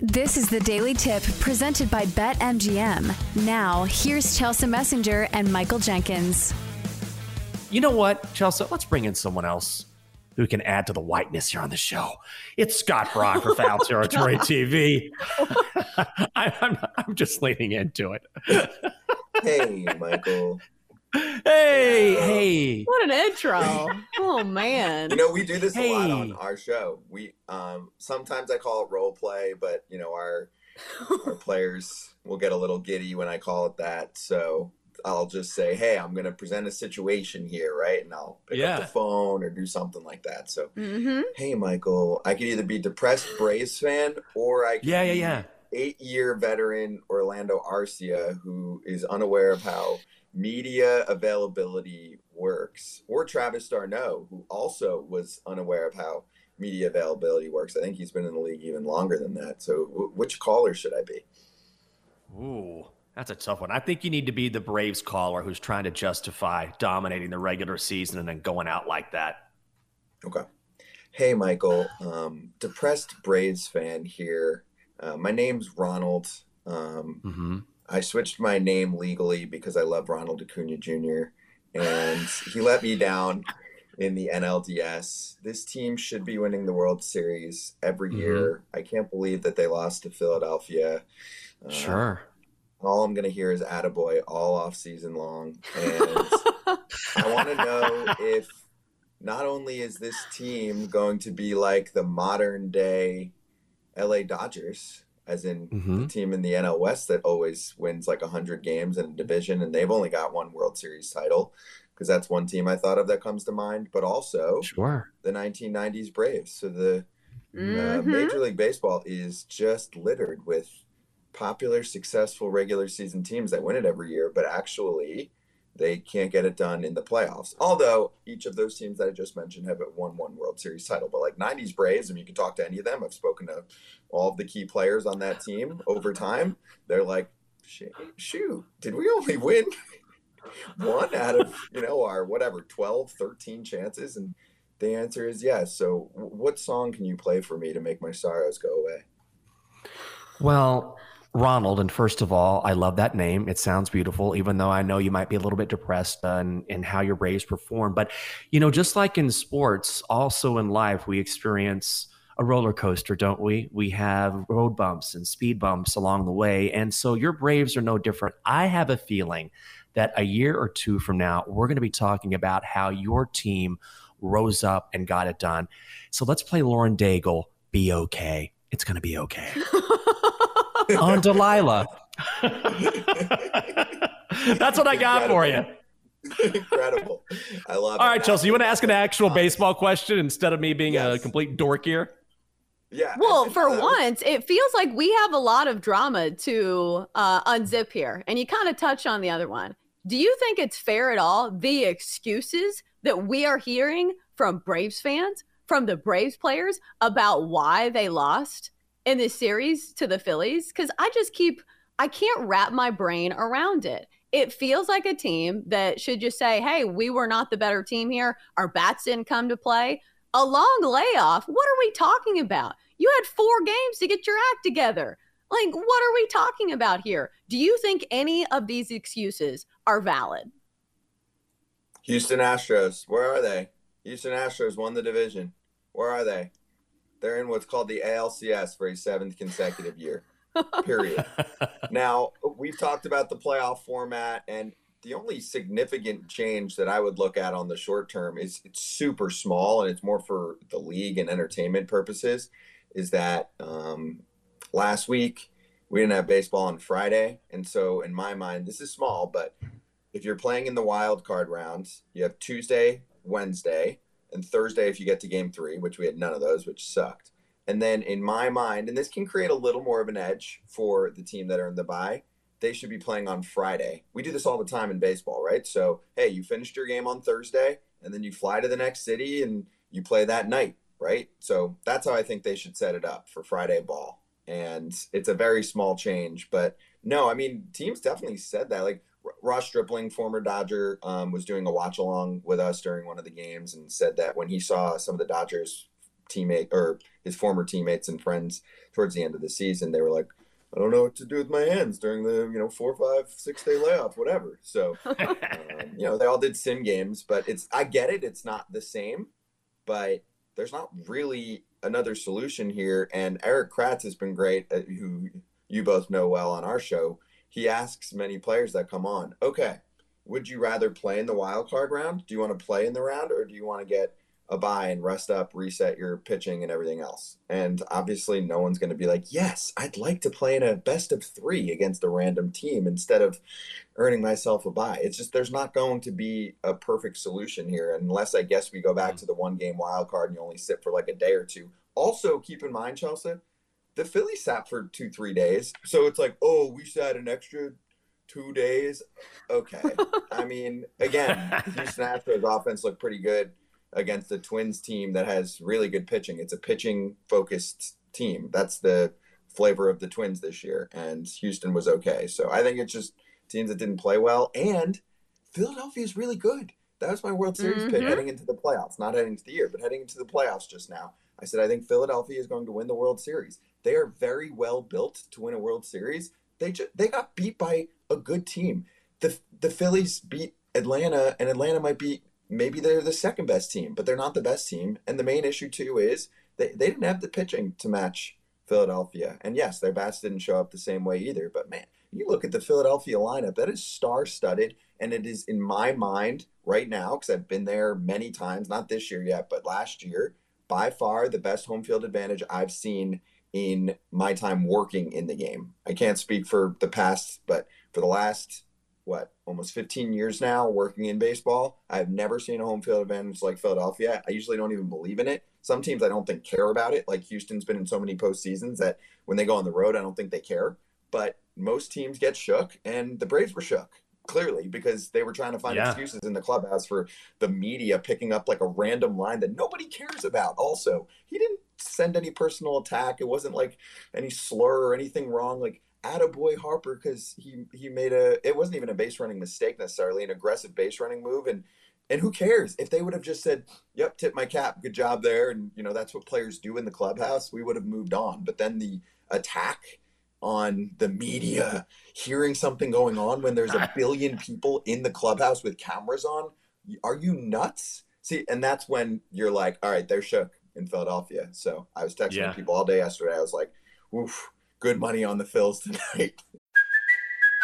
This is the Daily Tip presented by BetMGM. Now, here's Chelsa Messinger and Michael Jenkins. You know what, Chelsa? Let's bring in someone else who can add to the whiteness here on the show. It's Scott Braun for Foul oh, Territory TV. I, I'm, I'm just leaning into it. Hey, Michael. Hey, hey. What an intro. Oh man. You know, we do this a lot on our show. We um sometimes I call it role play, but you know, our our players will get a little giddy when I call it that. So I'll just say, "Hey, I'm going to present a situation here, right?" And I'll pick Yeah. up the phone or do something like that. So, Mm-hmm. hey, Michael, I could either be depressed Braves fan or I could Yeah, yeah, be yeah. eight-year veteran Orlando Arcia who is unaware of how media availability works, or Travis d'Arnaud, who also was unaware of how media availability works. I think he's been in the league even longer than that. So, w- which caller should I be? Ooh, that's a tough one. I think you need to be the Braves caller who's trying to justify dominating the regular season and then going out like that. Okay. Hey, Michael. Um, depressed Braves fan here. Uh, my name's Ronald. Um, Mm-hmm. I switched my name legally because I love Ronald Acuna Jr. and he let me down in the NLDS. This team should be winning the World Series every Mhm. year. I can't believe that they lost to Philadelphia. Uh, Sure. All I'm gonna hear is "attaboy" all off season long, and I want to know if not only is this team going to be like the modern day LA Dodgers, as in the Mhm. team in the NL West that always wins like 100 games in a division, and they've only got one World Series title, because that's one team I thought of that comes to mind, but also Sure. the 1990s Braves. So the uh, Mhm. Major League Baseball is just littered with popular, successful regular season teams that win it every year, but actually they can't get it done in the playoffs. Although each of those teams that I just mentioned have won one World Series title, but like 90s Braves, and you can talk to any of them. I've spoken to all of the key players on that team over time. They're like, shoot, did we only win one out of, you know, our whatever, 12, 13 chances? And the answer is yes. So, what song can you play for me to make my sorrows go away? Well, Ronald, and first of all, I love that name. It sounds beautiful, even though I know you might be a little bit depressed uh, in, in how your Braves perform. But, you know, just like in sports, also in life, we experience a roller coaster, don't we? We have road bumps and speed bumps along the way. And so your Braves are no different. I have a feeling that a year or two from now, we're going to be talking about how your team rose up and got it done. So let's play Lauren Daigle, Be Okay. It's going to be okay on Delilah. That's what I got for you. Incredible. I love All it. right, Chelsa, you want to ask an actual Uh, baseball question instead of me being a complete dork here? Yeah. Well, for uh, once, it feels like we have a lot of drama to uh, unzip here. And you kind of touched on the other one. Do you think it's fair at all, the excuses that we are hearing from Braves fans, from the Braves players about why they lost in this series to the Phillies? Because I just keep, I can't wrap my brain around it. It feels like a team that should just say, hey, we were not the better team here. Our bats didn't come to play. A long layoff. What are we talking about? You had four games to get your act together. Like, what are we talking about here? Do you think any of these excuses are valid? Houston Astros, where are they? Houston Astros won the division. Where are they? They're in what's called the ALCS for a seventh consecutive year. Period. now, we've talked about the playoff format, and the only significant change that I would look at on the short term is it's super small and it's more for the league and entertainment purposes. Is that um, last week we didn't have baseball on Friday. And so, in my mind, this is small, but if you're playing in the wild card rounds, you have Tuesday, Wednesday, and Thursday if you get to game three, which we had none of those, which sucked. And then in my mind, and this can create a little more of an edge for the team that are in the bye, they should be playing on Friday. We do this all the time in baseball, right? So, hey, you finished your game on Thursday and then you fly to the next city and you play that night, right? So that's how I think they should set it up for Friday ball. And it's a very small change, but no, I mean, teams definitely said that. Like Ross Stripling, former Dodger, um, was doing a watch along with us during one of the games and said that when he saw some of the Dodgers teammate or his former teammates and friends towards the end of the season, they were like, I don't know what to do with my hands during the you know four, five, six day layoff, whatever. So, um, you know, they all did sim games, but it's I get it. It's not the same, but there's not really another solution here. And Erik Kratz has been great, uh, who you both know well on our show. He asks many players that come on, okay, would you rather play in the wild card round? Do you want to play in the round, or do you want to get a bye and rest up, reset your pitching and everything else. And obviously, no one's going to be like, yes, I'd like to play in a best of three against a random team instead of earning myself a bye. It's just there's not going to be a perfect solution here unless I guess we go back mm-hmm. to the one game wild card and you only sit for like a day or two. Also, keep in mind, Chelsea, the Phillies sat for two, three days. So it's like, oh, we sat an extra two days. Okay. I mean, again, Houston Astros offense looked pretty good against the Twins team that has really good pitching. It's a pitching focused team. That's the flavor of the Twins this year. And Houston was okay. So I think it's just teams that didn't play well. And Philadelphia is really good. That was my World Series mm-hmm. pick heading into the playoffs, not heading into the year, but heading into the playoffs just now. I said, I think Philadelphia is going to win the World Series. They are very well built to win a World Series. They just, they got beat by a good team. The the Phillies beat Atlanta, and Atlanta might be maybe they're the second best team, but they're not the best team. And the main issue too is they, they didn't have the pitching to match Philadelphia. And yes, their bats didn't show up the same way either. But man, you look at the Philadelphia lineup, that is star studded. And it is in my mind right now, because I've been there many times, not this year yet, but last year, by far the best home field advantage I've seen in my time working in the game. I can't speak for the past, but for the last what almost 15 years now working in baseball. I've never seen a home field advantage like Philadelphia. I usually don't even believe in it. Some teams I don't think care about it. Like Houston's been in so many postseasons that when they go on the road, I don't think they care. But most teams get shook, and the Braves were shook clearly because they were trying to find yeah. excuses in the clubhouse for the media picking up like a random line that nobody cares about. Also, he didn't send any personal attack. It wasn't like any slur or anything wrong. Like attaboy Harper because he he made a it wasn't even a base running mistake necessarily, an aggressive base running move and and who cares if they would have just said, "Yep, tip my cap, good job there," and you know that's what players do in the clubhouse. We would have moved on. But then the attack on the media, hearing something going on when there's a billion people in the clubhouse with cameras on, are you nuts? See, and that's when you're like, "All right, they're shook in Philadelphia." So I was texting yeah. people all day yesterday. I was like, "Oof." good money on the Phils tonight.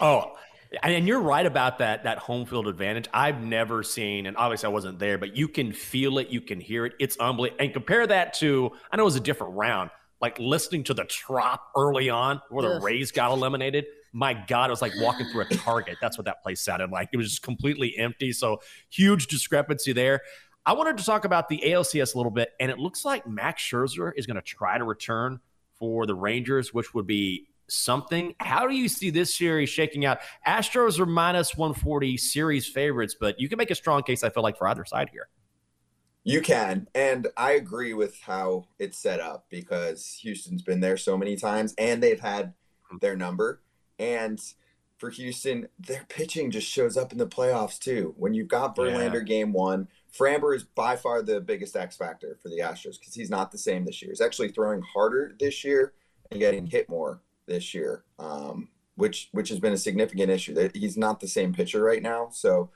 Oh, and you're right about that that home field advantage. I've never seen, and obviously I wasn't there, but you can feel it, you can hear it. It's unbelievable. And compare that to, I know it was a different round, like listening to the Trop early on where the Ugh. Rays got eliminated. My God, it was like walking through a Target. That's what that place sounded like. It was just completely empty. So huge discrepancy there. I wanted to talk about the ALCS a little bit, and it looks like Max Scherzer is going to try to return for the Rangers, which would be something. How do you see this series shaking out? Astros are minus 140 series favorites, but you can make a strong case, I feel like, for either side here. You can. And I agree with how it's set up because Houston's been there so many times and they've had hmm. their number. And for Houston, their pitching just shows up in the playoffs too. When you've got Verlander yeah. game one, Framber is by far the biggest X factor for the Astros because he's not the same this year. He's actually throwing harder this year and getting hit more this year, um, which which has been a significant issue. He's not the same pitcher right now. So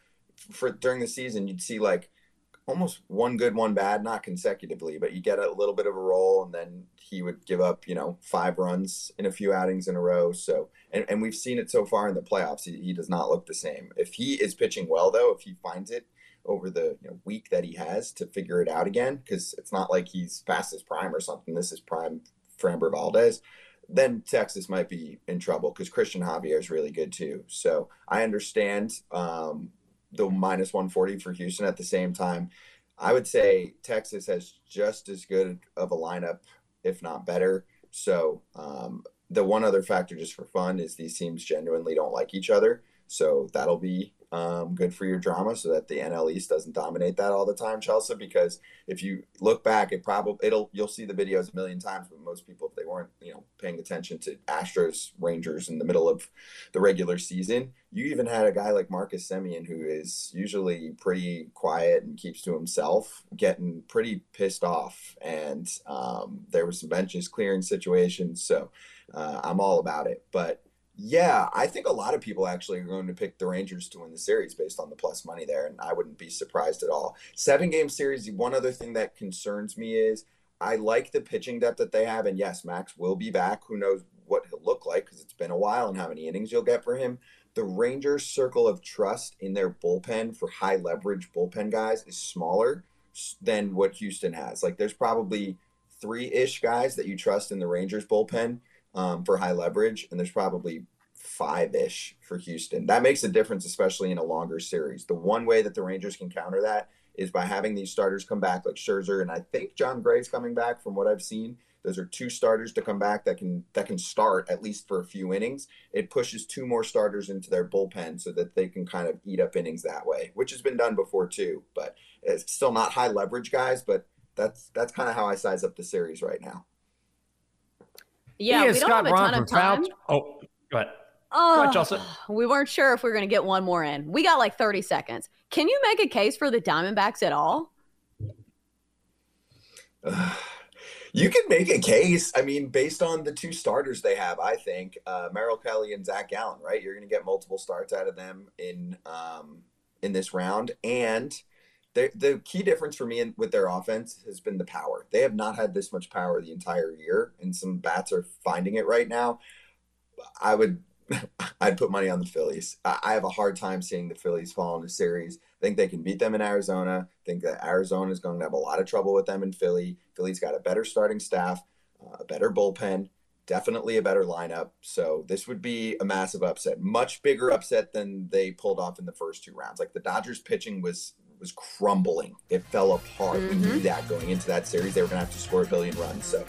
for during the season, you'd see like almost one good, one bad, not consecutively, but you get a little bit of a roll, and then he would give up, you know, five runs in a few outings in a row. So, and, and we've seen it so far in the playoffs. He, he does not look the same. If he is pitching well, though, if he finds it over the you know, week that he has to figure it out again, because it's not like he's past his prime or something. This is prime Framber Valdez. Then Texas might be in trouble because Cristian Javier is really good too. So I understand um, the minus 140 for Houston at the same time. I would say Texas has just as good of a lineup, if not better. So um, the one other factor, just for fun, is these teams genuinely don't like each other. So that'll be um, good for your drama so that the NL East doesn't dominate that all the time, Chelsa. Because if you look back, it probably it'll you'll see the videos a million times, but most people, if they weren't you know paying attention to Astros Rangers in the middle of the regular season, you even had a guy like Marcus Semien, who is usually pretty quiet and keeps to himself, getting pretty pissed off, and um, there were some benches clearing situations. So uh, I'm all about it, but yeah, I think a lot of people actually are going to pick the Rangers to win the series based on the plus money there, and I wouldn't be surprised at all. Seven game series. One other thing that concerns me is I like the pitching depth that they have, and yes, Max will be back. Who knows what he'll look like because it's been a while and how many innings you'll get for him. The Rangers' circle of trust in their bullpen for high leverage bullpen guys is smaller than what Houston has. Like, there's probably three ish guys that you trust in the Rangers bullpen um, for high leverage, and there's probably five ish for Houston. That makes a difference, especially in a longer series. The one way that the Rangers can counter that is by having these starters come back, like Scherzer, and I think Jon Gray's coming back from what I've seen. Those are two starters to come back that can that can start at least for a few innings. It pushes two more starters into their bullpen so that they can kind of eat up innings that way, which has been done before too. But it's still not high leverage guys, but that's that's kind of how I size up the series right now. Yeah, we don't Scott have a ton of time. Oh, go ahead. Oh, go ahead, we weren't sure if we were going to get one more in. We got like 30 seconds. Can you make a case for the Diamondbacks at all? You can make a case. I mean, based on the two starters they have, I think uh, Merrill Kelly and Zac Gallen. Right, you're going to get multiple starts out of them in um, in this round, and the the key difference for me in, with their offense has been the power. They have not had this much power the entire year, and some bats are finding it right now. I would, I'd put money on the Phillies. I, I have a hard time seeing the Phillies fall in the series. I think they can beat them in Arizona. I think that Arizona is going to have a lot of trouble with them in Philly. Philly's got a better starting staff, uh, a better bullpen, definitely a better lineup. So this would be a massive upset, much bigger upset than they pulled off in the first two rounds. Like the Dodgers pitching was was crumbling. It fell apart. Mm-hmm. We knew mm-hmm. that going into that series, they were going to have to score a billion runs. So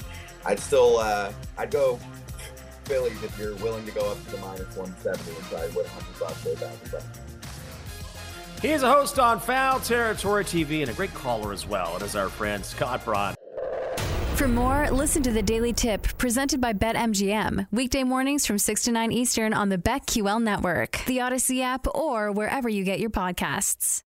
I'd still, uh, I'd go Phillies if you're willing to go up to the minus 170 and try to win 100 bucks or 1,000 bucks. He is a host on Foul Territory TV and a great caller as well. It is our friend Scott Braun. For more, listen to the Daily Tip presented by BetMGM. Weekday mornings from 6 to 9 Eastern on the BetQL network, the Audacy app, or wherever you get your podcasts.